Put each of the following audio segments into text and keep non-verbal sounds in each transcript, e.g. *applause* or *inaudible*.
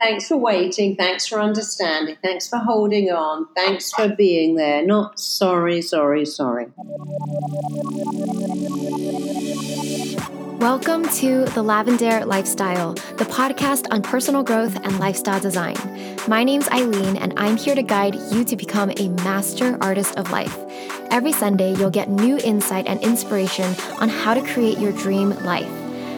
Thanks for waiting. Thanks for understanding. Thanks for holding on. Thanks for being there. Not sorry, sorry, sorry. Welcome to The Lavendaire Lifestyle, the podcast on personal growth and lifestyle design. My name's Aileen, and I'm here to guide you to become a master artist of life. Every Sunday, you'll get new insight and inspiration on how to create your dream life.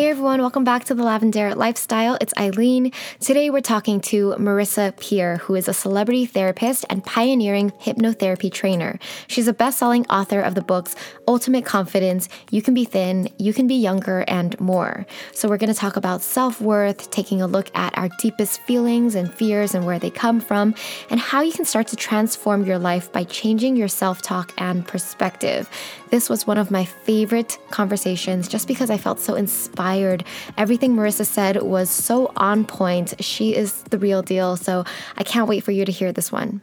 Hey everyone, welcome back to the Lavendaire Lifestyle. It's Aileen. Today we're talking to Marisa Peer, who is a celebrity therapist and pioneering hypnotherapy trainer. She's a best selling author of the books Ultimate Confidence, You Can Be Thin, You Can Be Younger, and more. So we're going to talk about self worth, taking a look at our deepest feelings and fears and where they come from, and how you can start to transform your life by changing your self talk and perspective. This was one of my favorite conversations just because I felt so inspired. Everything Marisa said was so on point. She is the real deal. So I can't wait for you to hear this one.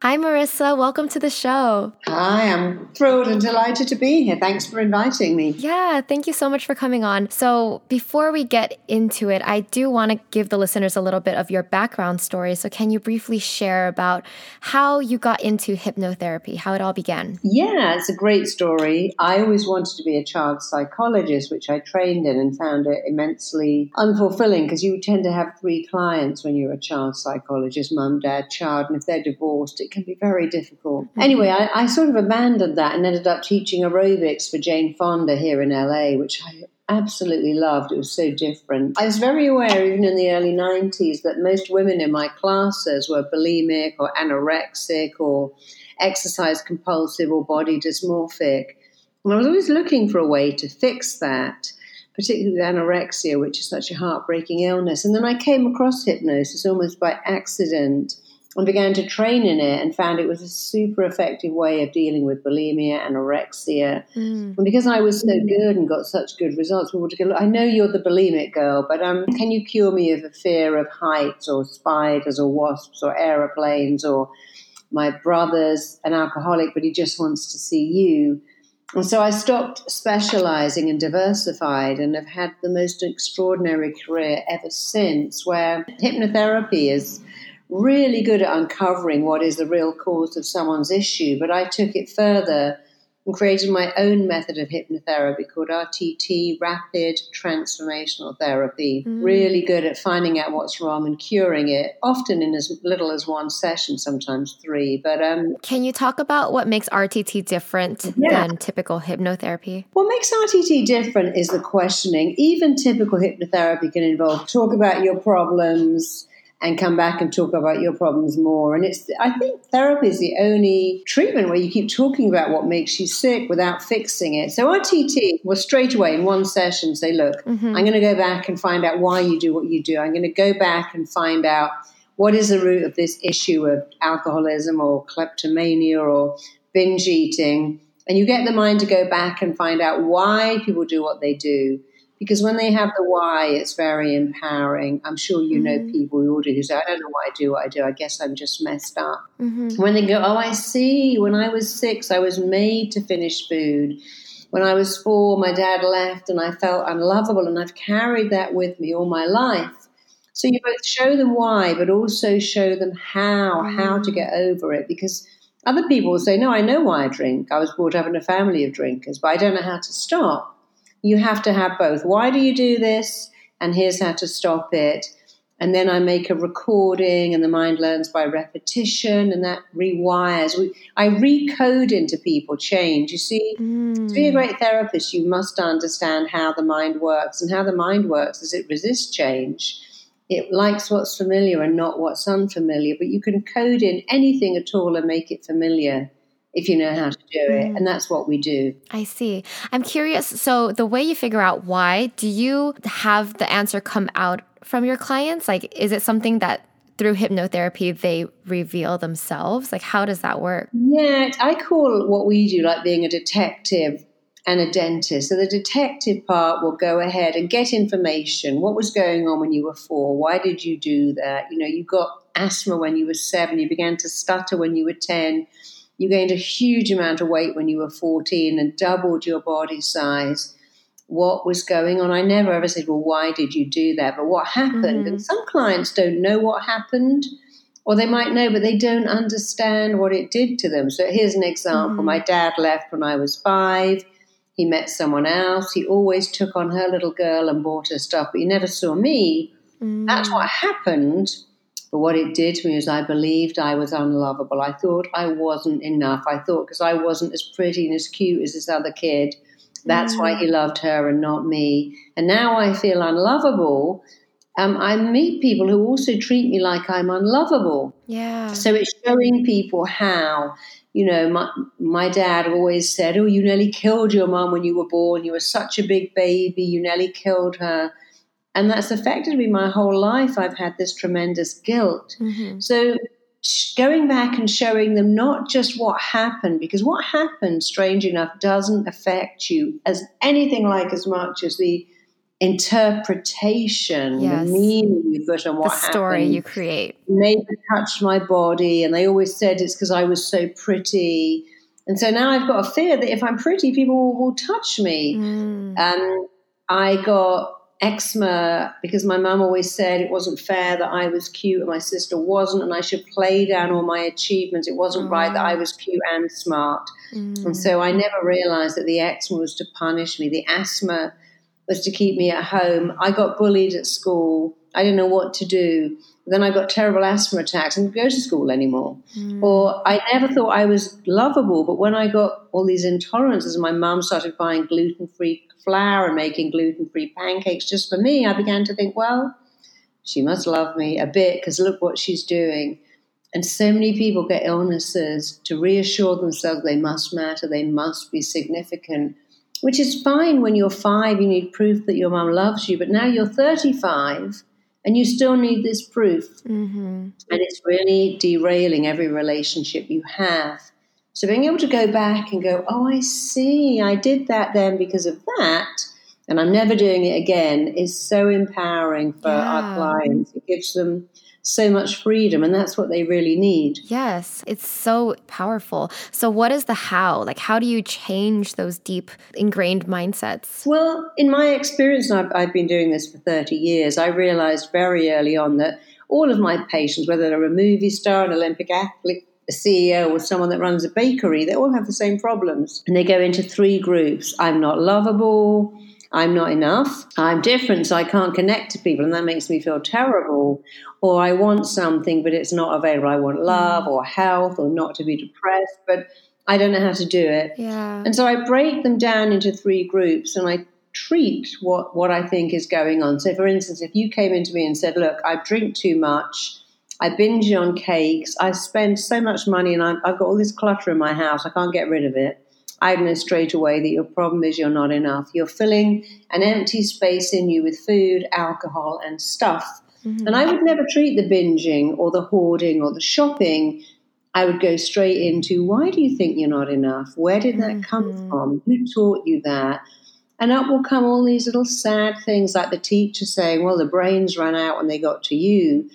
Hi, Marisa. Welcome to the show. Hi, I'm thrilled and delighted to be here. Thanks for inviting me. Yeah, thank you so much for coming on. So, before we get into it, I do want to give the listeners a little bit of your background story. So, can you briefly share about how you got into hypnotherapy, how it all began? Yeah, it's a great story. I always wanted to be a child psychologist, which I trained in and found it immensely unfulfilling because you tend to have three clients when you're a child psychologist mum, dad, child. And if they're divorced, it can be very difficult. Mm-hmm. Anyway, I, I sort of abandoned that and ended up teaching aerobics for Jane Fonda here in LA, which I absolutely loved. It was so different. I was very aware, even in the early 90s, that most women in my classes were bulimic or anorexic or exercise compulsive or body dysmorphic. And I was always looking for a way to fix that, particularly anorexia, which is such a heartbreaking illness. And then I came across hypnosis almost by accident and began to train in it and found it was a super effective way of dealing with bulimia, anorexia. Mm. And because I was so good and got such good results, people would go, I know you're the bulimic girl, but um, can you cure me of a fear of heights or spiders or wasps or aeroplanes or my brother's an alcoholic, but he just wants to see you. And so I stopped specializing and diversified and have had the most extraordinary career ever since, where hypnotherapy is really good at uncovering what is the real cause of someone's issue. But I took it further and created my own method of hypnotherapy called RTT, Rapid Transformational Therapy. Mm. Really good at finding out what's wrong and curing it, often in as little as one session, sometimes three. But um, can you talk about what makes RTT different yeah. than typical hypnotherapy? What makes RTT different is the questioning. Even typical hypnotherapy can involve talk about your problems and come back and talk about your problems more. And it's, I think therapy is the only treatment where you keep talking about what makes you sick without fixing it. So RTT was straight away in one session say, look, mm-hmm. I'm going to go back and find out why you do what you do. I'm going to go back and find out what is the root of this issue of alcoholism or kleptomania or binge eating. And you get the mind to go back and find out why people do what they do because when they have the why, it's very empowering. I'm sure you mm-hmm. know people who do who say, I don't know why I do what I do. I guess I'm just messed up. Mm-hmm. When they go, Oh, I see. When I was six, I was made to finish food. When I was four, my dad left and I felt unlovable, and I've carried that with me all my life. So you both show them why, but also show them how, mm-hmm. how to get over it. Because other people will say, No, I know why I drink. I was brought up in a family of drinkers, but I don't know how to stop you have to have both. Why do you do this? And here's how to stop it. And then I make a recording, and the mind learns by repetition, and that rewires. I recode into people change. You see, mm. to be a great therapist, you must understand how the mind works. And how the mind works is it resists change. It likes what's familiar and not what's unfamiliar, but you can code in anything at all and make it familiar if you know how to do it. Mm. And that's what we do. I see. I'm curious. So, the way you figure out why, do you have the answer come out from your clients? Like, is it something that through hypnotherapy they reveal themselves? Like, how does that work? Yeah, I call what we do like being a detective and a dentist. So the detective part will go ahead and get information. What was going on when you were four? Why did you do that? You know, you got asthma when you were seven, you began to stutter when you were 10, you gained a huge amount of weight when you were 14 and doubled your body size. What was going on? I never ever said, Well, why did you do that? But what happened? Mm-hmm. And some clients don't know what happened, or they might know, but they don't understand what it did to them. So here's an example mm-hmm. my dad left when I was five. He met someone else. He always took on her little girl and bought her stuff, but he never saw me. Mm. That's what happened. But what it did to me was I believed I was unlovable. I thought I wasn't enough. I thought because I wasn't as pretty and as cute as this other kid, that's mm. why he loved her and not me. And now I feel unlovable. Um, I meet people who also treat me like I'm unlovable. Yeah. So it's showing people how you know, my, my dad always said, Oh, you nearly killed your mum when you were born. You were such a big baby. You nearly killed her. And that's affected me my whole life. I've had this tremendous guilt. Mm-hmm. So going back and showing them not just what happened, because what happened, strange enough, doesn't affect you as anything like as much as the interpretation, yes. the meaning you put on what the story happened. you create. Neighbor touched my body, and they always said it's because I was so pretty. And so now I've got a fear that if I'm pretty, people will, will touch me. Mm. Um, I got eczema because my mum always said it wasn't fair that I was cute and my sister wasn't, and I should play down all my achievements. It wasn't mm. right that I was cute and smart. Mm. And so I never realized that the eczema was to punish me. The asthma was to keep me at home. I got bullied at school. I didn't know what to do. Then I got terrible asthma attacks and didn't go to school anymore. Mm. Or I never thought I was lovable, but when I got all these intolerances, my mum started buying gluten free flour and making gluten free pancakes just for me. I began to think, well, she must love me a bit because look what she's doing. And so many people get illnesses to reassure themselves they must matter, they must be significant which is fine when you're five, you need proof that your mum loves you, but now you're 35 and you still need this proof. Mm-hmm. And it's really derailing every relationship you have. So being able to go back and go, oh, I see, I did that then because of that, and I'm never doing it again, is so empowering for yeah. our clients. It gives them so much freedom and that's what they really need. Yes, it's so powerful. So what is the how? Like how do you change those deep ingrained mindsets? Well, in my experience, I've, I've been doing this for 30 years, I realized very early on that all of my patients, whether they're a movie star, an Olympic athlete, a CEO or someone that runs a bakery, they all have the same problems. And they go into three groups. I'm not lovable. I'm not enough. I'm different, so I can't connect to people, and that makes me feel terrible. Or I want something, but it's not available. I want mm. love or health or not to be depressed, but I don't know how to do it. Yeah. And so I break them down into three groups and I treat what, what I think is going on. So, for instance, if you came into me and said, Look, I drink too much, I binge on cakes, I spend so much money, and I've got all this clutter in my house, I can't get rid of it I know straight away that your problem is you're not enough. You're filling an empty space in you with food, alcohol, and stuff. Mm-hmm. And I would never treat the binging or the hoarding or the shopping. I would go straight into why do you think you're not enough? Where did that mm-hmm. come from? Who taught you that? And up will come all these little sad things like the teacher saying, Well, the brains ran out when they got to you.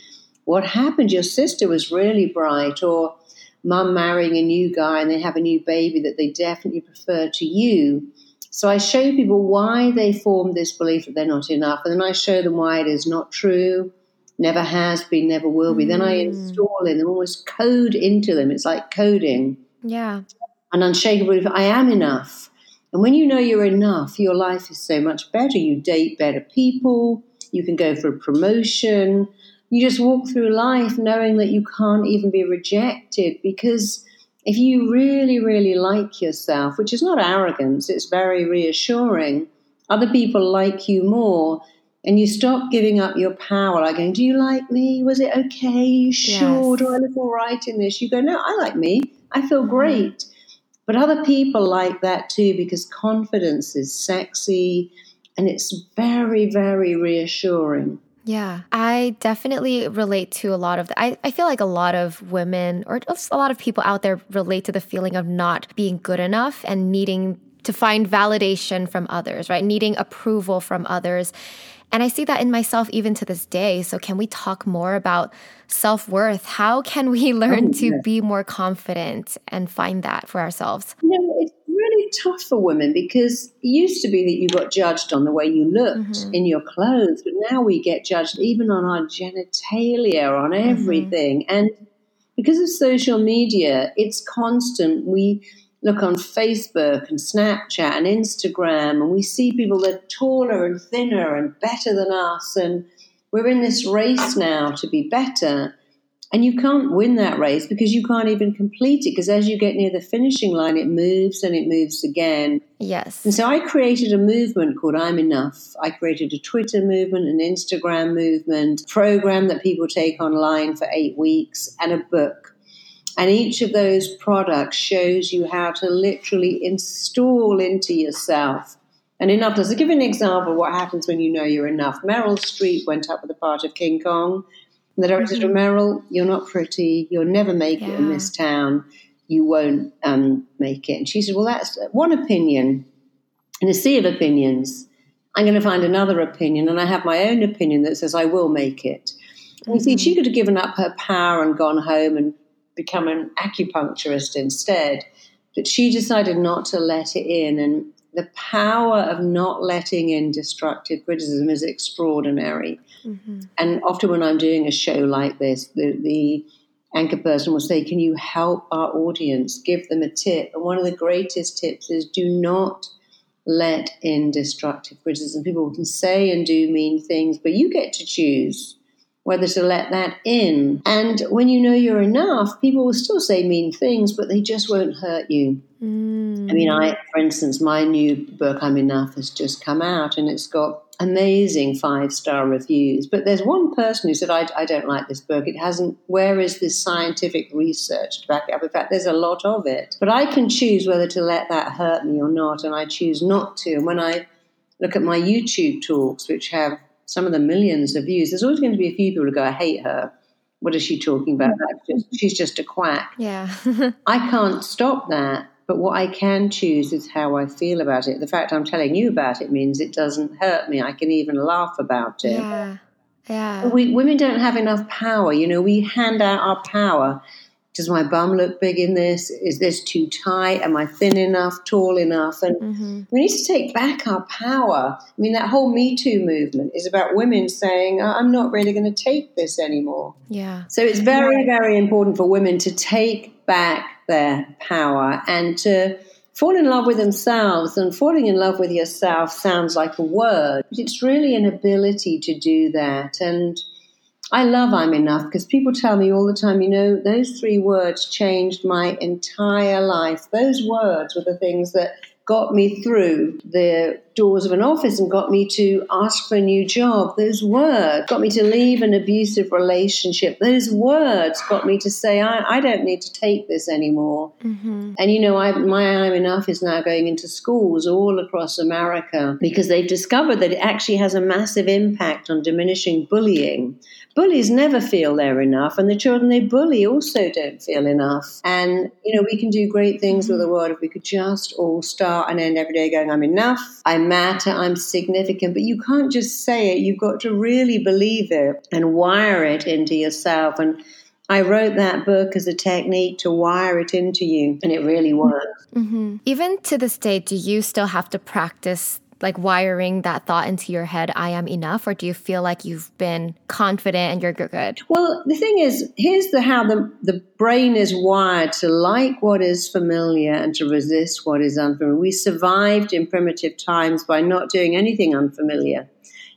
What happened? Your sister was really bright, or mum marrying a new guy and they have a new baby that they definitely prefer to you. So I show people why they form this belief that they're not enough, and then I show them why it is not true, never has been, never will be. Mm. Then I mm. install in them, almost code into them. It's like coding. Yeah. An unshakable belief I am enough. And when you know you're enough, your life is so much better. You date better people, you can go for a promotion, you just walk through life knowing that you can't even be rejected because if you really, really like yourself, which is not arrogance, it's very reassuring, other people like you more. And you stop giving up your power, like going, Do you like me? Was it okay? You sure? Yes. Do I look all right in this? You go, No, I like me. I feel mm-hmm. great. Mm. But other people like that too because confidence is sexy and it's very, very reassuring. Yeah, I definitely relate to a lot of the, I, I feel like a lot of women or just a lot of people out there relate to the feeling of not being good enough and needing to find validation from others, right? Needing approval from others. And I see that in myself even to this day. So, can we talk more about self worth? How can we *laughs* learn oh, to be more confident and find that for ourselves? You know, it's really tough for women because it used to be that you got judged on the way you looked mm-hmm. in your clothes, but now we get judged even on our genitalia, on mm-hmm. everything. Mm-hmm. And because of social media, it's constant. We look on Facebook and Snapchat and Instagram, and we see people that are taller and thinner and better than us. And we're in this race now to be better. And you can't win that race because you can't even complete it. Because as you get near the finishing line, it moves and it moves again. Yes. And so I created a movement called I'm Enough. I created a Twitter movement, an Instagram movement, program that people take online for eight weeks, and a book and each of those products shows you how to literally install into yourself an enoughness. To give an example of what happens when you know you're enough. Meryl Streep went up with a part of King Kong. And the director mm-hmm. said, Meryl, you're not pretty. You'll never make yeah. it in this town. You won't um, make it. And she said, Well, that's one opinion in a sea of opinions. I'm going to find another opinion. And I have my own opinion that says I will make it. And you see, she mm-hmm. could have given up her power and gone home and become an acupuncturist instead. But she decided not to let it in. And the power of not letting in destructive criticism is extraordinary. Mm-hmm. And often when I'm doing a show like this, the, the anchor person will say, Can you help our audience? Give them a tip. And one of the greatest tips is do not let in destructive criticism. People can say and do mean things, but you get to choose whether to let that in. And when you know you're enough, people will still say mean things, but they just won't hurt you. Mm. I mean, I, for instance, my new book, I'm Enough, has just come out and it's got amazing five star reviews. But there's one person who said, I, I, don't like this book. It hasn't, where is this scientific research to back it up? In fact, there's a lot of it. But I can choose whether to let that hurt me or not, and I choose not to. And when I look at my YouTube talks, which have some of the millions of views, there's always going to be a few people who go, I hate her. What is she talking about? Mm-hmm. Just, she's just a quack. Yeah. *laughs* I can't stop that. But what I can choose is how I feel about it. The fact I'm telling you about it means it doesn't hurt me. I can even laugh about it. Yeah. Yeah. We, women don't have enough power. You know, we hand out our power does my bum look big in this? Is this too tight? Am I thin enough, tall enough? And mm-hmm. we need to take back our power. I mean, that whole Me Too movement is about women saying, I'm not really going to take this anymore. Yeah. So it's very, very important for women to take back their power and to fall in love with themselves. And falling in love with yourself sounds like a word, but it's really an ability to do that. And I love I'm enough because people tell me all the time, you know, those three words changed my entire life. Those words were the things that got me through the doors of an office and got me to ask for a new job. Those words got me to leave an abusive relationship. Those words got me to say, I, I don't need to take this anymore. Mm-hmm. And you know, I, my I'm Enough is now going into schools all across America because they've discovered that it actually has a massive impact on diminishing bullying bullies never feel they're enough, and the children they bully also don't feel enough. And, you know, we can do great things with the world if we could just all start and end every day going, I'm enough, I matter, I'm significant. But you can't just say it, you've got to really believe it and wire it into yourself. And I wrote that book as a technique to wire it into you, and it really works. Mm-hmm. Even to this day, do you still have to practice like wiring that thought into your head, I am enough, or do you feel like you've been confident and you're good? Well, the thing is, here's the how the, the brain is wired to like what is familiar and to resist what is unfamiliar. We survived in primitive times by not doing anything unfamiliar.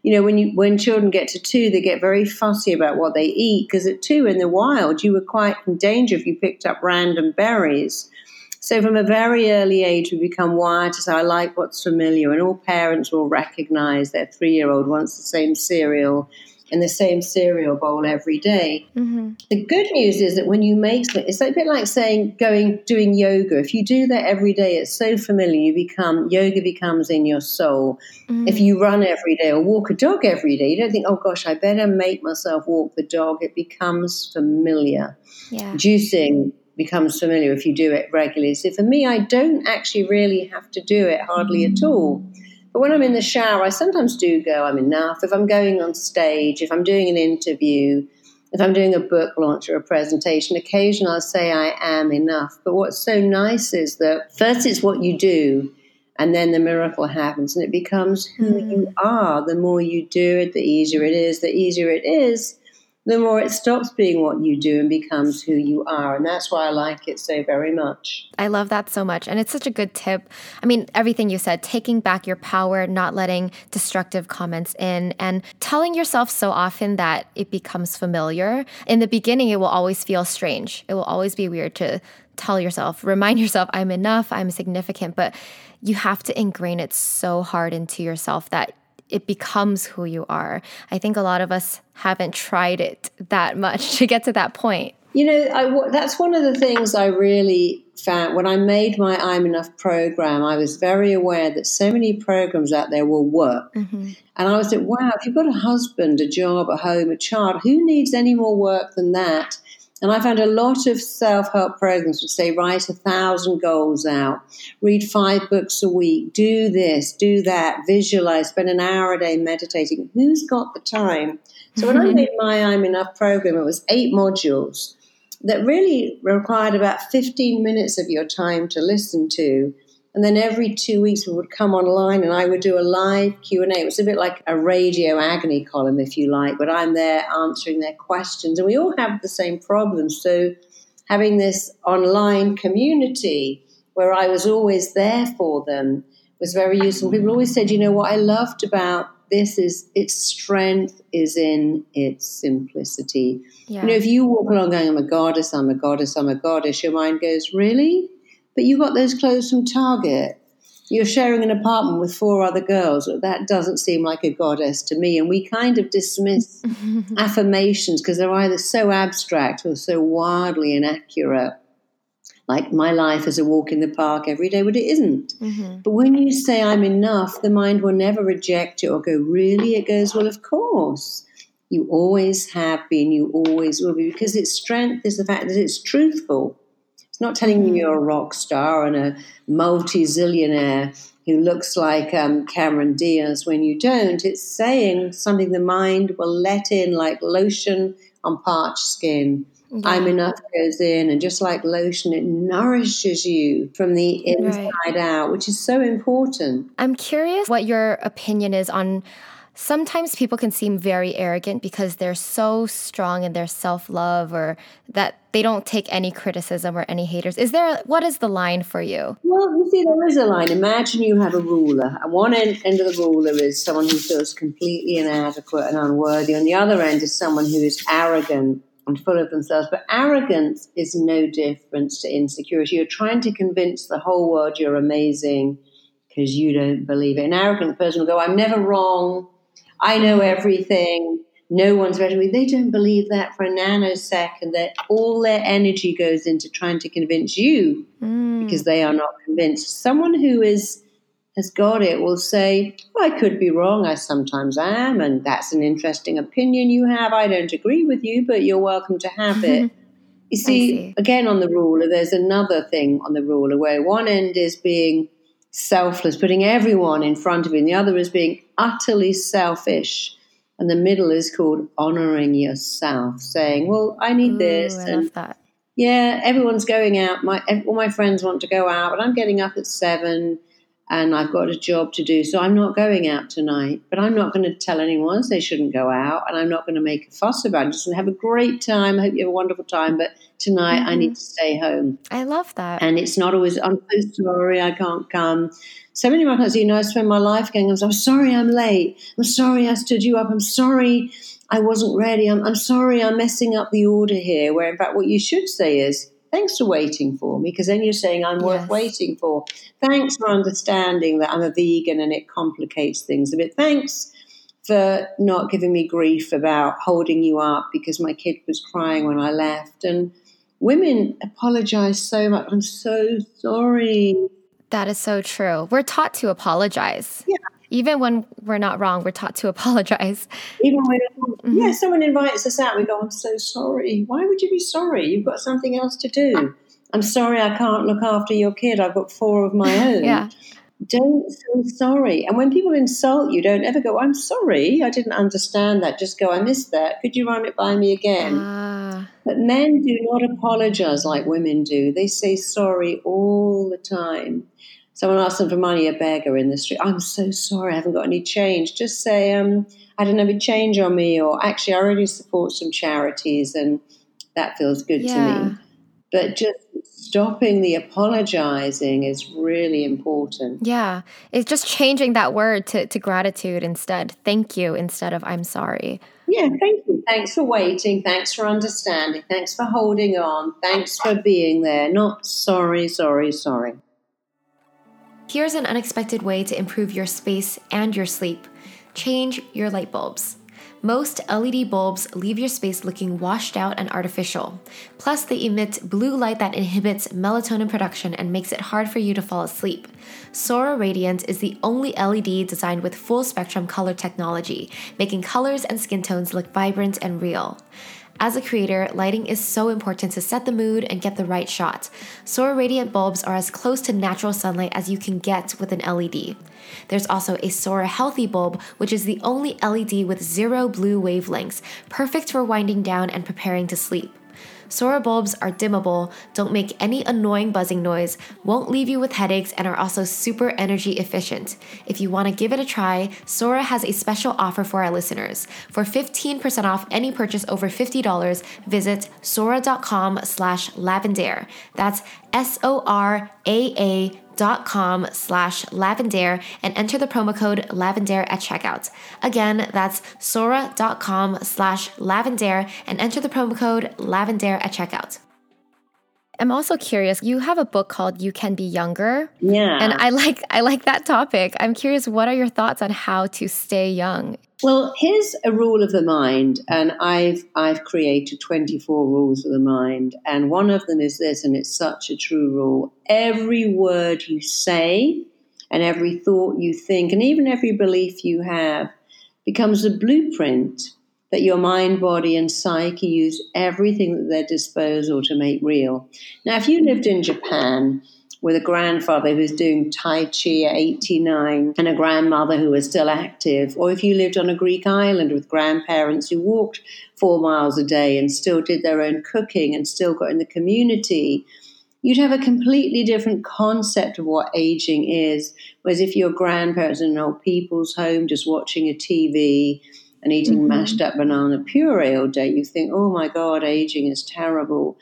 You know, when you when children get to two, they get very fussy about what they eat because at two in the wild, you were quite in danger if you picked up random berries so from a very early age, we become wired to say, I like what's familiar. And all parents will recognize their three year old wants the same cereal in the same cereal bowl every day. Mm-hmm. The good news is that when you make it's a bit like saying going doing yoga. If you do that every day, it's so familiar. You become yoga becomes in your soul. Mm-hmm. If you run every day or walk a dog every day, you don't think, oh gosh, I better make myself walk the dog. It becomes familiar. Yeah. Juicing becomes familiar if you do it regularly. So for me, I don't actually really have to do it hardly at all. But when I'm in the shower, I sometimes do go, I'm enough. If I'm going on stage, if I'm doing an interview, if I'm doing a book launch or a presentation, occasionally I'll say I am enough. But what's so nice is that first it's what you do, and then the miracle happens, and it becomes who mm. you are. The more you do it, the easier it is. The easier it is, the more it stops being what you do and becomes who you are. And that's why I like it so very much. I love that so much. And it's such a good tip. I mean, everything you said, taking back your power, not letting destructive comments in, and telling yourself so often that it becomes familiar. In the beginning, it will always feel strange. It will always be weird to tell yourself, remind yourself, I'm enough, I'm significant. But you have to ingrain it so hard into yourself that it becomes who you are. I think a lot of us haven't tried it that much *laughs* to get to that point. You know, I, that's one of the things I really found when I made my I'm Enough program. I was very aware that so many programs out there will work. Mm-hmm. And I was like, wow, if you've got a husband, a job, a home, a child, who needs any more work than that? And I found a lot of self help programs would say write a thousand goals out, read five books a week, do this, do that, visualize, spend an hour a day meditating. Who's got the time? So when I *laughs* made my I'm Enough program, it was eight modules that really required about 15 minutes of your time to listen to and then every two weeks we would come online and I would do a live Q&A. It was a bit like a radio agony column, if you like, but I'm there answering their questions. And we all have the same problems. So having this online community where I was always there for them was very useful. People always said, you know, what I loved about this is its strength is in its simplicity. Yeah. You know, if you walk along going, I'm a goddess, I'm a goddess, I'm a goddess, your mind goes, really? But you got those clothes from Target. You're sharing an apartment with four other girls. That doesn't seem like a goddess to me. And we kind of dismiss *laughs* affirmations because they're either so abstract or so wildly inaccurate. Like my life is a walk in the park every day, but it isn't. Mm-hmm. But when you say I'm enough, the mind will never reject it or go, really? It goes, well, of course. You always have been, you always will be, because its strength is the fact that it's truthful. It's not telling you you're a rock star and a multi zillionaire who looks like um, Cameron Diaz when you don't. It's saying something the mind will let in, like lotion on parched skin. Yeah. I'm enough goes in, and just like lotion, it nourishes you from the inside right. out, which is so important. I'm curious what your opinion is on sometimes people can seem very arrogant because they're so strong in their self love or that they don't take any criticism or any haters. Is there, what is the line for you? Well, you see, there is a line. Imagine you have a ruler. One end, end of the ruler is someone who feels completely inadequate and unworthy. On the other end is someone who is arrogant and full of themselves. But arrogance is no difference to insecurity. You're trying to convince the whole world you're amazing because you don't believe it. An arrogant person will go, I'm never wrong. I know everything. No one's me. They don't believe that for a nanosecond. That all their energy goes into trying to convince you mm. because they are not convinced. Someone who is has got it will say, well, I could be wrong. I sometimes am, and that's an interesting opinion you have. I don't agree with you, but you're welcome to have it. *laughs* You see, see, again on the ruler, there's another thing on the ruler where one end is being selfless, putting everyone in front of you, and the other is being utterly selfish. And the middle is called honoring yourself, saying, Well, I need Ooh, this. I and that. Yeah, everyone's going out. My all my friends want to go out, but I'm getting up at seven and I've got a job to do. So I'm not going out tonight, but I'm not going to tell anyone they shouldn't go out, and I'm not going to make a fuss about it. Just have a great time. I hope you have a wonderful time, but tonight mm-hmm. I need to stay home. I love that. And it's not always, I'm so sorry I can't come. So many of my clients, you know, I spend my life going, I'm sorry I'm late. I'm sorry I stood you up. I'm sorry I wasn't ready. I'm, I'm sorry I'm messing up the order here. Where in fact, what you should say is, thanks for waiting for me, because then you're saying I'm worth yes. waiting for. Thanks for understanding that I'm a vegan and it complicates things a bit. Thanks for not giving me grief about holding you up because my kid was crying when I left. And women apologize so much. I'm so sorry. That is so true. We're taught to apologize. Yeah. Even when we're not wrong, we're taught to *laughs* apologize. Even when, mm-hmm. yeah, someone invites us out, we go, I'm so sorry. Why would you be sorry? You've got something else to do. I'm sorry I can't look after your kid. I've got four of my *laughs* own. yeah. Don't say sorry. And when people insult you, don't ever go, I'm sorry, I didn't understand that. Just go, I missed that. Could you run it by me again? Uh. But men do not apologize like women do. They say sorry all the time. Someone asks them for money, a beggar in the street. I'm so sorry, I haven't got any change. Just say, um, I don't have any change on me, or actually, I already support some charities and that feels good yeah. to me. But just stopping the apologizing is really important. Yeah. It's just changing that word to, to gratitude instead. Thank you instead of I'm sorry. Yeah, thank you. Thanks for waiting. Thanks for understanding. Thanks for holding on. Thanks for being there. Not sorry, sorry, sorry. Here's an unexpected way to improve your space and your sleep change your light bulbs. Most LED bulbs leave your space looking washed out and artificial. Plus, they emit blue light that inhibits melatonin production and makes it hard for you to fall asleep. Soraa Radiant is the only LED designed with full spectrum color technology, making colors and skin tones look vibrant and real. As a creator, lighting is so important to set the mood and get the right shot. Soraa Radiant bulbs are as close to natural sunlight as you can get with an LED. There's also a Soraa Healthy bulb, which is the only LED with zero blue wavelengths, perfect for winding down and preparing to sleep. Soraa bulbs are dimmable, don't make any annoying buzzing noise, won't leave you with headaches, and are also super energy efficient. If you want to give it a try, Soraa has a special offer for our listeners. For 15% off any purchase over $50, visit soraa.com slash lavendaire. That's S-O-R-A-A com slash lavendaire and enter the promo code lavendaire at checkout. Again, that's soraa.com slash lavendaire and enter the promo code lavendaire at checkout. I'm also curious. You have a book called You Can Be Younger. Yeah. And I like I like that topic. I'm curious what are your thoughts on how to stay young? Well, here's a rule of the mind, and I've I've created 24 rules of the mind, and one of them is this, and it's such a true rule. Every word you say, and every thought you think, and even every belief you have, becomes a blueprint your mind, body, and psyche use everything at their disposal to make real. Now, if you lived in Japan with a grandfather who was doing Tai Chi at 89 and a grandmother who was still active, or if you lived on a Greek island with grandparents who walked four miles a day and still did their own cooking and still got in the community, you'd have a completely different concept of what aging is. Whereas if your grandparents are in an old people's home just watching a TV and eating mm-hmm. mashed up banana puree all day, you think, oh my God, aging is terrible.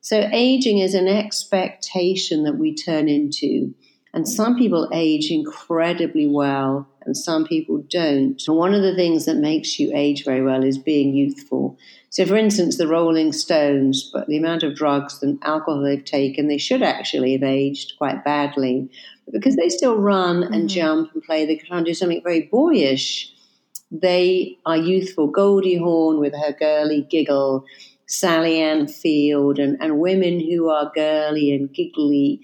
So, aging is an expectation that we turn into. And some people age incredibly well, and some people don't. And one of the things that makes you age very well is being youthful. So, for instance, the Rolling Stones, but the amount of drugs and alcohol they've taken, they should actually have aged quite badly. But because they still run and mm-hmm. jump and play, they can do something very boyish. They are youthful. Goldie Hawn with her girly giggle Sally Ann Field and, and women who are girly and giggly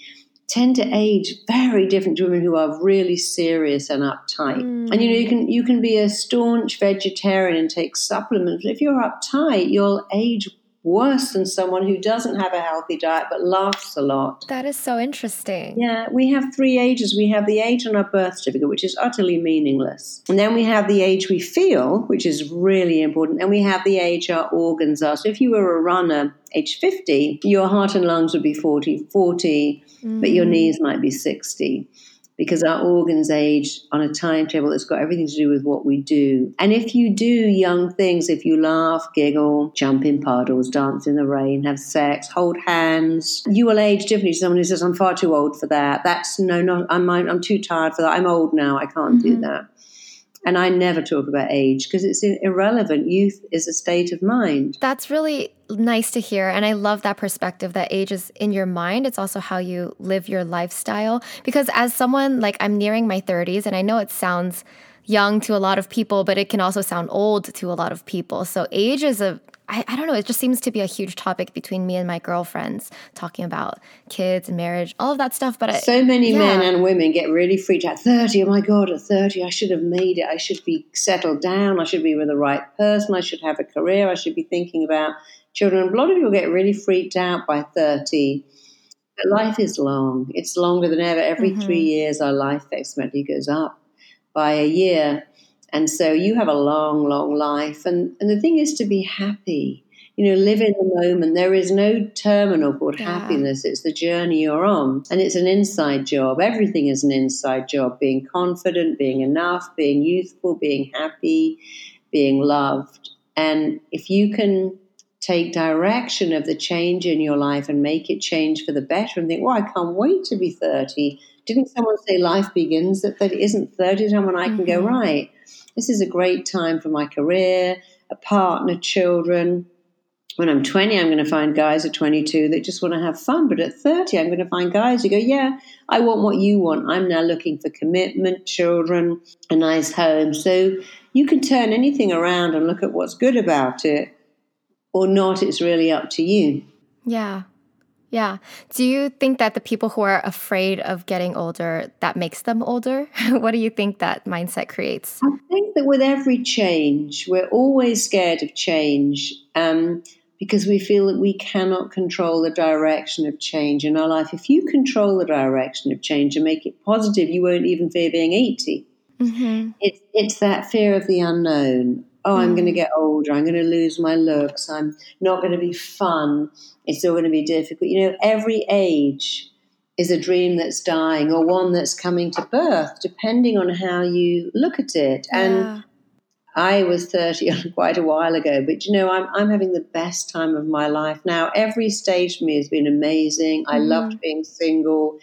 tend to age very different to women who are really serious and uptight. Mm. And you know, you can you can be a staunch vegetarian and take supplements, but if you're uptight, you'll age worse than someone who doesn't have a healthy diet but laughs a lot. That is so interesting. Yeah, we have three ages. We have the age on our birth certificate, which is utterly meaningless. And then we have the age we feel, which is really important. And we have the age our organs are. So if you were a runner, age 50, your heart and lungs would be 40, 40, mm. but your mm. knees might be 60 because our organs age on a timetable that's got everything to do with what we do. And if you do young things, if you laugh, giggle, jump in puddles, dance in the rain, have sex, hold hands, you will age differently to someone who says, I'm far too old for that. That's no, not, I'm, I'm too tired for that. I'm old now. I can't mm-hmm. do that. And I never talk about age because it's irrelevant. Youth is a state of mind. That's really nice to hear. And I love that perspective that age is in your mind. It's also how you live your lifestyle. Because as someone like I'm nearing my 30s, and I know it sounds young to a lot of people, but it can also sound old to a lot of people. So age is a I, I don't know, it just seems to be a huge topic between me and my girlfriends talking about kids and marriage, all of that stuff. But so I, many yeah. men and women get really freaked out. 30, oh my God, at 30, I should have made it. I should be settled down. I should be with the right person. I should have a career. I should be thinking about children. A lot of people get really freaked out by 30 But life is long. It's longer than ever. Every mm-hmm. three years, our life expectancy goes up by a year. And so you have a long, long life. And, and the thing is to be happy. You know, live in the moment. There is no terminal called yeah. happiness. It's the journey you're on. And it's an inside job. Everything is an inside job being confident, being enough, being youthful, being happy, being loved. And if you can take direction of the change in your life and make it change for the better and think, well, I can't wait to be 30. Didn't someone say life begins at 30? Isn't 30 time when I can mm-hmm. go, right, this is a great time for my career, a partner, children. When I'm 20, I'm going to find guys at 22 that just want to have fun. But at 30, I'm going to find guys who go, yeah, I want what you want. I'm now looking for commitment, children, a nice home. So you can turn anything around and look at what's good about it or not. It's really up to you. Yeah. Yeah. Do you think that the people who are afraid of getting older, that makes them older? *laughs* what do you think that mindset creates? I think that with every change, we're always scared of change um, because we feel that we cannot control the direction of change in our life. If you control the direction of change and make it positive, you won't even fear being 80. Mm-hmm. It, it's that fear of the unknown oh, I'm going to mm. get older, I'm going to lose my looks, I'm not going to be fun, it's all going to be difficult. You know, every age is a dream that's dying or one that's coming to birth, depending on how you look at it. Yeah. And I was 30 *laughs* quite a while ago, but you know, I'm, I'm having the best time of my life now. Every stage for me has been amazing. I mm. loved being single.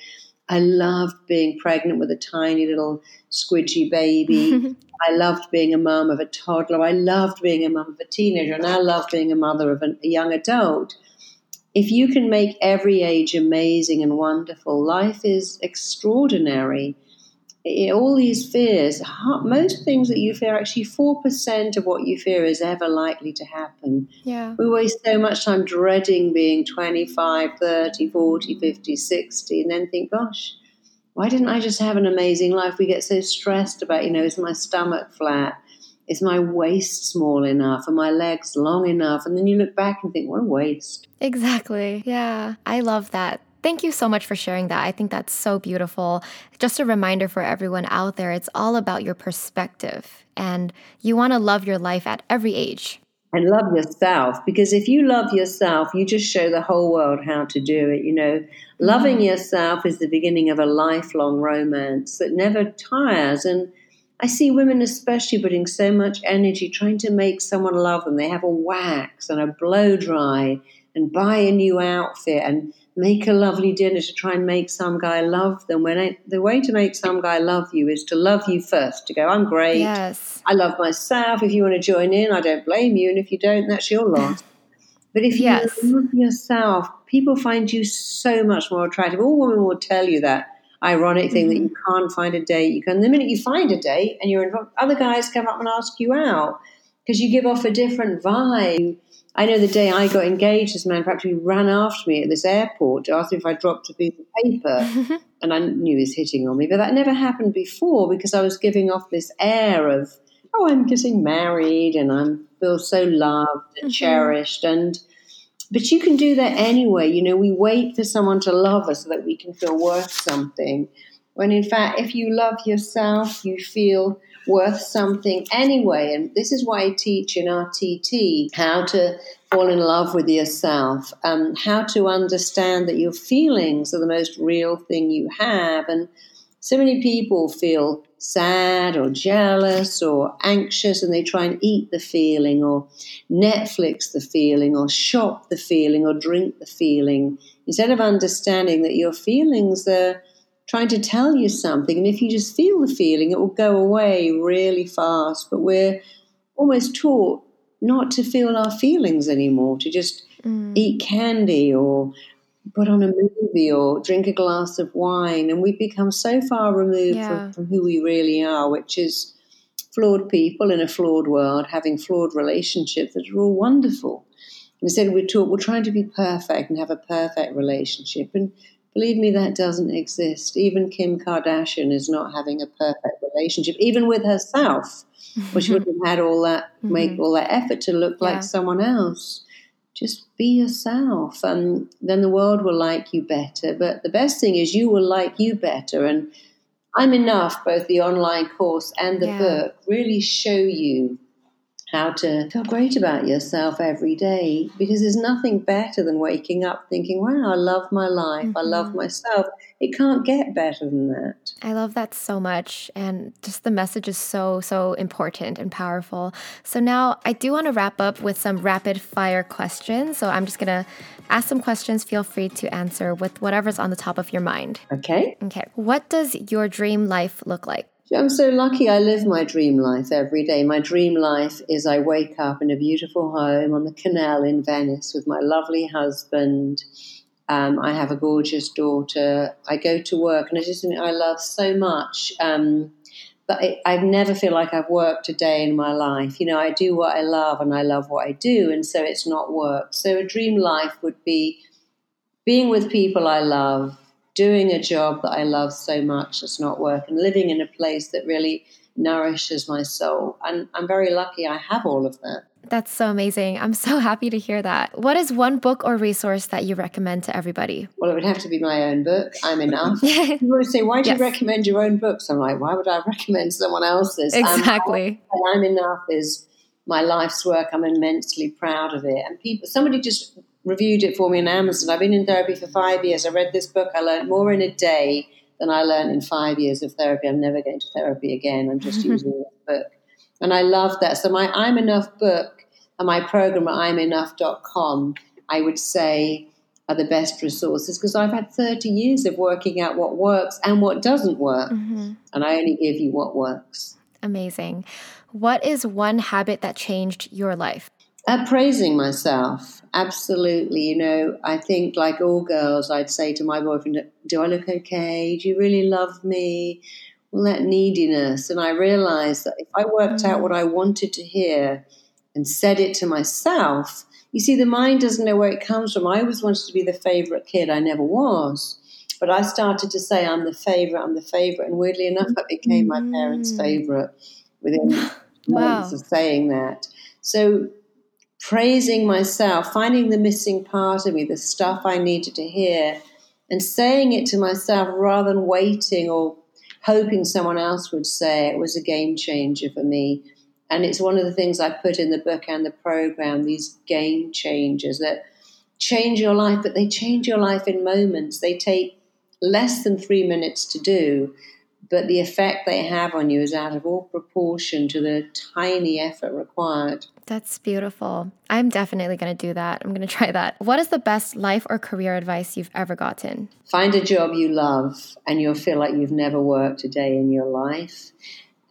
I loved being pregnant with a tiny little squidgy baby. *laughs* I loved being a mum of a toddler. I loved being a mum of a teenager. And I love being a mother of a young adult. If you can make every age amazing and wonderful, life is extraordinary. All these fears, most things that you fear, actually 4% of what you fear is ever likely to happen. Yeah. We waste so much time dreading being 25, 30, 40, 50, 60, and then think, gosh, why didn't I just have an amazing life? We get so stressed about, you know, is my stomach flat? Is my waist small enough? Are my legs long enough? And then you look back and think, what a waste. Exactly. Yeah. I love that. Thank you so much for sharing that. I think that's so beautiful. Just a reminder for everyone out there it's all about your perspective, and you want to love your life at every age and love yourself because if you love yourself you just show the whole world how to do it you know loving mm-hmm. yourself is the beginning of a lifelong romance that never tires and i see women especially putting so much energy trying to make someone love them they have a wax and a blow dry and buy a new outfit and make a lovely dinner to try and make some guy love them. When I, the way to make some guy love you is to love you first. To go, I'm great. Yes, I love myself. If you want to join in, I don't blame you, and if you don't, that's your *laughs* loss. But if you love yourself, people find you so much more attractive. All women will tell you that ironic thing mm-hmm. that you can't find a date. You can the minute you find a date and you're involved, other guys come up and ask you out because you give off a different vibe I know the day I got engaged, this man practically ran after me at this airport to ask me if I dropped a piece of paper. *laughs* and I knew he was hitting on me. But that never happened before because I was giving off this air of, oh, I'm getting married and I feel so loved and mm-hmm. cherished. And but you can do that anyway. You know, we wait for someone to love us so that we can feel worth something. When in fact, if you love yourself, you feel worth something anyway. And this is why I teach in RTT how to fall in love with yourself, um, how to understand that your feelings are the most real thing you have. And so many people feel sad or jealous or anxious and they try and eat the feeling or Netflix the feeling or shop the feeling or drink the feeling instead of understanding that your feelings are trying to tell you something. And if you just feel the feeling, it will go away really fast. But we're almost taught not to feel our feelings anymore, to just mm. eat candy or put on a movie or drink a glass of wine. And we've become so far removed yeah. from, from who we really are, which is flawed people in a flawed world having flawed relationships that are all wonderful. Instead, we're taught we're trying to be perfect and have a perfect relationship. And Believe me, that doesn't exist. Even Kim Kardashian is not having a perfect relationship, even with herself, which would have had all that, *laughs* mm-hmm. make all that effort to look yeah. like someone else. just be yourself and then the world will like you better but the best thing is you will like you better and i'm enough both the online course and the yeah. book really show you how to feel great about yourself every day because there's nothing better than waking up thinking, wow, I love my life, mm-hmm. I love mm-hmm. myself. It can't get better than that. I love that so much. And just the message is so, so important and powerful. So now I do want to wrap up with some rapid fire questions. So I'm just going to ask some questions. Feel free to answer with whatever's on the top of your mind. Okay. Okay. What does your dream life look like? I'm so lucky I live my dream life every day. My dream life is I wake up in a beautiful home on the canal in Venice with my lovely husband. Um, I have a gorgeous daughter. I go to work, and it's something I love so much. Um, but I, I never feel like I've worked a day in my life. You know, I do what I love, and I love what I do, and so it's not work. So a dream life would be being with people I love, doing a job that I love so much that's not work and living in a place that really nourishes my soul. And I'm very lucky I have all of that. That's so amazing. I'm so *laughs* happy to hear that. What is one book or resource that you recommend to everybody? Well, it would have to be my own book. I'm enough. Would say, Why do yes. you recommend your own books? I'm like, Why would I recommend someone else's? Exactly. Um, I'm enough is my life's work. I'm immensely proud of it. And people, somebody just reviewed it for me on Amazon. I've been in therapy for five years. I read this book. I learned more in a day than I learned in five years of therapy. I'm never going to therapy again. I'm just *laughs* using this book. And I love that. So my I'm Enough book and my program at I'mEnough.com, I would say are the best resources because I've had 30 years of working out what works and what doesn't work. Mm-hmm. And I only give you what works. Amazing. What is one habit that changed your life? Uh, praising myself, absolutely. You know, I think like all girls, I'd say to my boyfriend, "Do I look okay? Do you really love me?" Well, that neediness, and I realized that if I worked out mm. what I wanted to hear and said it to myself, you see, the mind doesn't know where it comes from. I always wanted to be the favorite kid. I never was. But I started to say, I'm the favorite, I'm the favorite. And weirdly enough, I became my parents' mm. favorite within *laughs* wow. months of saying that. So praising myself, finding the missing part of me, the stuff I needed to hear, and saying it to myself rather than waiting or hoping someone else would say it was a game changer for me. And it's one of the things I put in the book and the program these game changers that change your life, but they change your life in moments. They take less than three minutes to do, but the effect they have on you is out of all proportion to the tiny effort required. That's beautiful. I'm definitely going to do that. I'm going *laughs* to try that. What is the best life or career advice you've ever gotten? Find a job you love and you'll feel like you've never worked a day in your life.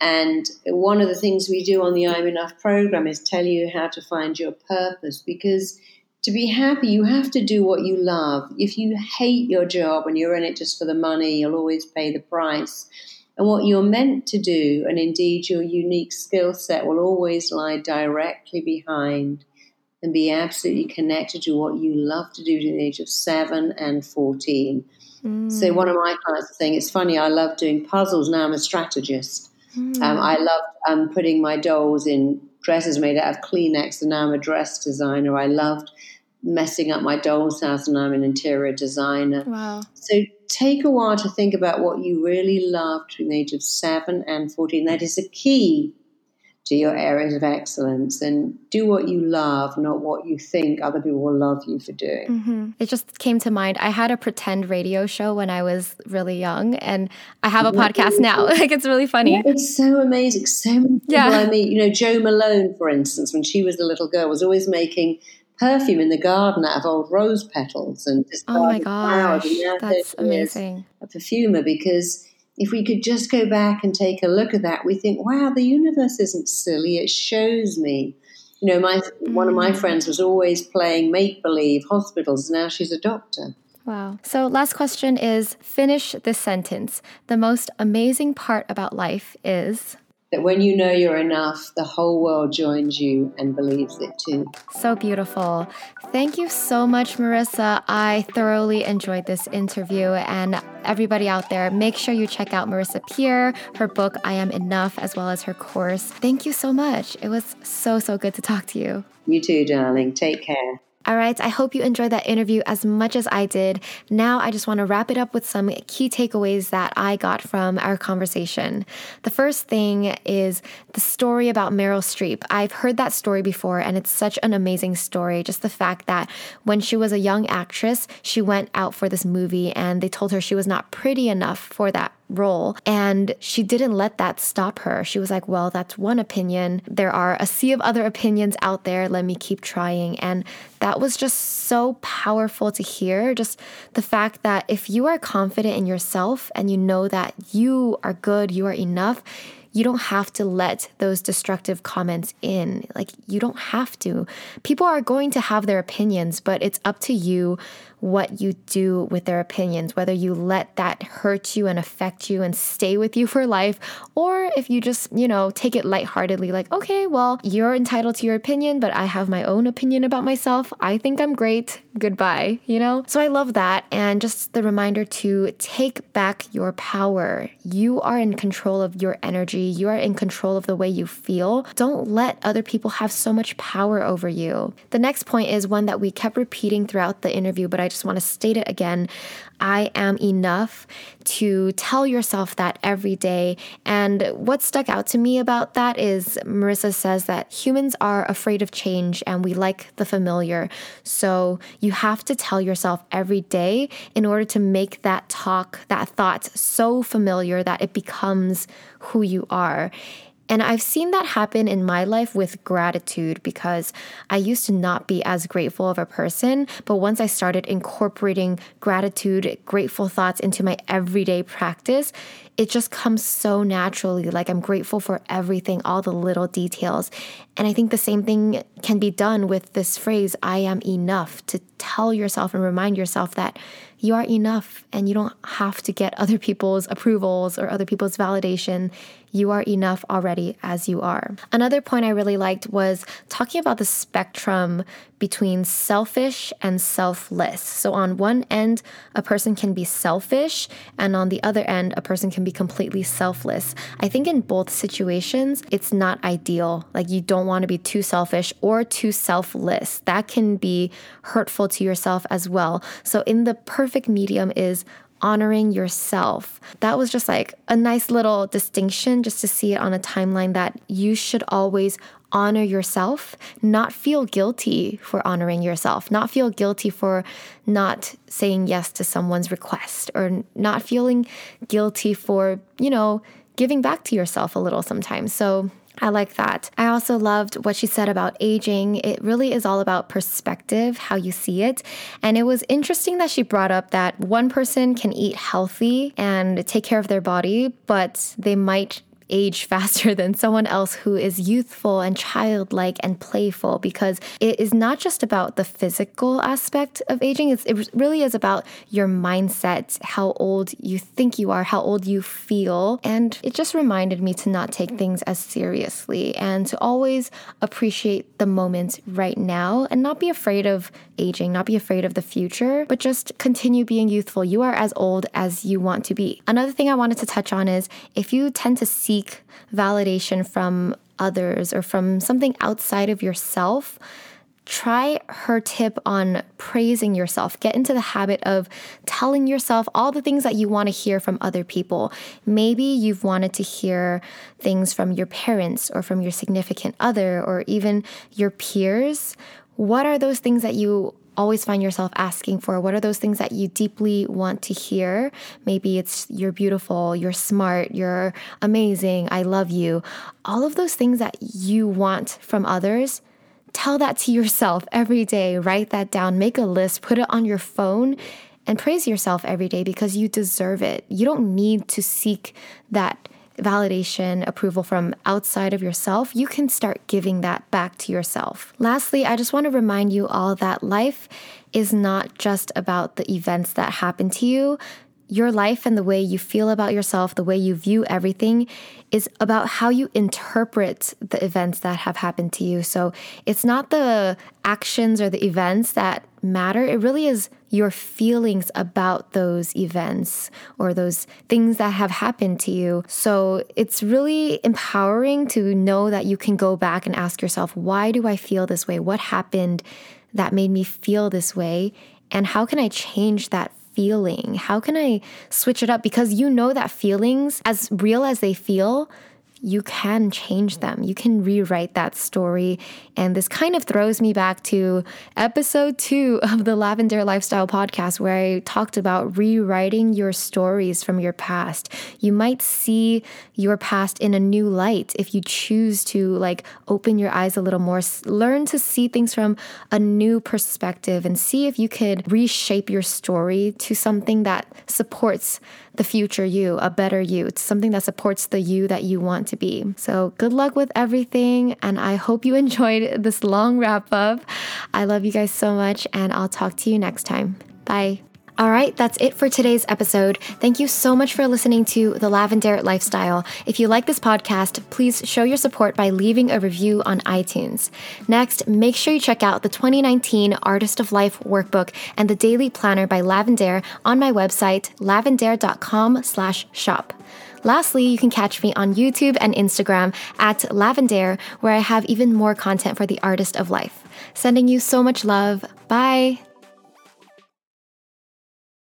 And one of the things we do on the I'm Enough program is tell you how to find your purpose because to be happy, you have to do what you love. If you hate your job and you're in it just for the money, you'll always pay the price. And what you're meant to do, and indeed your unique skill set, will always lie directly behind and be absolutely connected to what you love to do to the age of seven and 14. Mm. So, one of my clients is saying, It's funny, I love doing puzzles. Now I'm a strategist. Mm. Um, I love um, putting my dolls in dresses made out of Kleenex, and now I'm a dress designer. I loved messing up my doll's house, and I'm an interior designer. Wow. So take a while to think about what you really love between the age of seven and 14. That is a key to your areas of excellence and do what you love, not what you think other people will love you for doing. Mm-hmm. It just came to mind. I had a pretend radio show when I was really young, and I have a podcast now. *laughs* like it's really funny. Yeah, it's so amazing. So many people yeah. I meet. You know, Jo Malone, for instance, when she was a little girl, was always making perfume in the garden out of old rose petals and just oh my gosh, that's amazing. A perfumer because if we could just go back and take a look at that, we think, wow, the universe isn't silly. It shows me. You know, my one of my mm. friends was always playing make believe hospitals. Now she's a doctor. Wow. So, last question is finish this sentence. The most amazing part about life is that when you know you're enough, the whole world joins you and believes it too. So beautiful. Thank you so much, Marisa. I thoroughly enjoyed this interview. And everybody out there, make sure you check out Marisa Peer, her book, I Am Enough, as well as her course. Thank you so much. It was so, so good to talk to you. You too, darling. Take care. All right, I hope you enjoyed that interview as much as I did. Now, I just want to wrap it up with some key takeaways that I got from our conversation. The first thing is the story about Meryl Streep. I've heard that story before, and it's such an amazing story. Just the fact that when she was a young actress, she went out for this movie and they told her she was not pretty enough for that role. And she didn't let that stop her. She was like, well, that's one opinion. There are a sea of other opinions out there. Let me keep trying. And that was just so powerful to hear. Just the fact that if you are confident in yourself and you know that you are good, you are enough you don't have to let those destructive comments in. Like, you don't have to. People are going to have their opinions, but it's up to you what you do with their opinions, whether you let that hurt you and affect you and stay with you for life, or if you just, you know, take it lightheartedly, like, okay, well, you're entitled to your opinion, but I have my own opinion about myself. I think I'm great. Goodbye, you know? So I love that. And just the reminder to take back your power. You are in control of your energy, you are in control of the way you feel. Don't let other people have so much power over you. The next point is one that we kept repeating throughout the interview, but I just want to state it again. I am enough to tell yourself that every day. And what stuck out to me about that is Marisa says that humans are afraid of change and we like the familiar. So you have to tell yourself every day in order to make that talk, that thought so familiar that it becomes who you are. And I've seen that happen in my life with gratitude because I used to not be as grateful of a person. But once I started incorporating gratitude, grateful thoughts into my everyday practice, it just comes so naturally. Like I'm grateful for everything, all the little details. And I think the same thing can be done with this phrase, I am enough, to tell yourself and remind yourself that you are enough and you don't have to get other people's approvals or other people's validation. You are enough already as you are. Another point I really liked was talking about the spectrum between selfish and selfless. So, on one end, a person can be selfish, and on the other end, a person can be completely selfless. I think in both situations, it's not ideal. Like, you don't want to be too selfish or too selfless. That can be hurtful to yourself as well. So, in the perfect medium is honoring yourself. That was just like a nice little distinction just to see it on a timeline that you should always honor yourself, not feel guilty for honoring yourself, not feel guilty for not saying yes to someone's request, or not feeling guilty for, you know, giving back to yourself a little sometimes. So I like that. I also loved what she said about aging. It really is all about perspective, how you see it. And it was interesting that she brought up that one person can eat healthy and take care of their body, but they might age faster *laughs* than someone else who is youthful and childlike and playful because it is not just about the physical aspect of aging. It's, it really is about your mindset, how old you think you are, how old you feel. And it just reminded me to not take things as seriously and to always appreciate the moment right now and not be afraid of aging, not be afraid of the future, but just continue being youthful. You are as old as you want to be. Another thing I wanted to touch on is if you tend to seek validation from others or from something outside of yourself, try her tip on praising yourself. Get into the habit of telling yourself all the things that you want to hear from other people. Maybe you've wanted to hear things from your parents or from your significant other or even your peers what are those things that you always find yourself asking for? What are those things that you deeply want to hear? Maybe it's you're beautiful, you're smart, you're amazing, I love you. All of those things that you want from others, tell that to yourself every day. Write that down, make a list, put it on your phone. And praise yourself every day because you deserve it. You don't need to seek that validation, approval from outside of yourself, you can start giving that back to yourself. Lastly, I just want to remind you all that life is not just about the events that happen to you. Your life and the way you feel about yourself, the way you view everything, is about how you interpret the events that have happened to you. So it's not the actions or the events that matter. It really is your feelings about those events or those things that have happened to you. So it's really empowering to know that you can go back and ask yourself, why do I feel this way? What happened? that made me feel this way? And how can I change that feeling? How can I switch it up? Because you know that feelings, as real as they feel, you can change them. You can rewrite that story. And this kind of throws me back to episode two of the Lavendaire Lifestyle podcast, where I talked about rewriting your stories from your past. You might see your past in a new light if you choose to like open your eyes a little more, learn to see things from a new perspective, and see if you could reshape your story to something that supports the future you, a better you. It's something that supports the you that you want to be. So, good luck with everything. And I hope you *laughs* enjoyed this long wrap up. I love you guys so much, and I'll talk to you next time. Bye. All right, that's it for today's episode. Thank you so much for listening to The Lavendaire Lifestyle. If you like this podcast, please show your support by leaving a review on iTunes. Next, make sure you check out the 2019 Artist of Life workbook and the daily planner by Lavendaire on my website, lavendaire.com/shop. Lastly, you can catch me on YouTube and Instagram at Lavendaire, where I have even more content for the artist of life. Sending you so much love. Bye.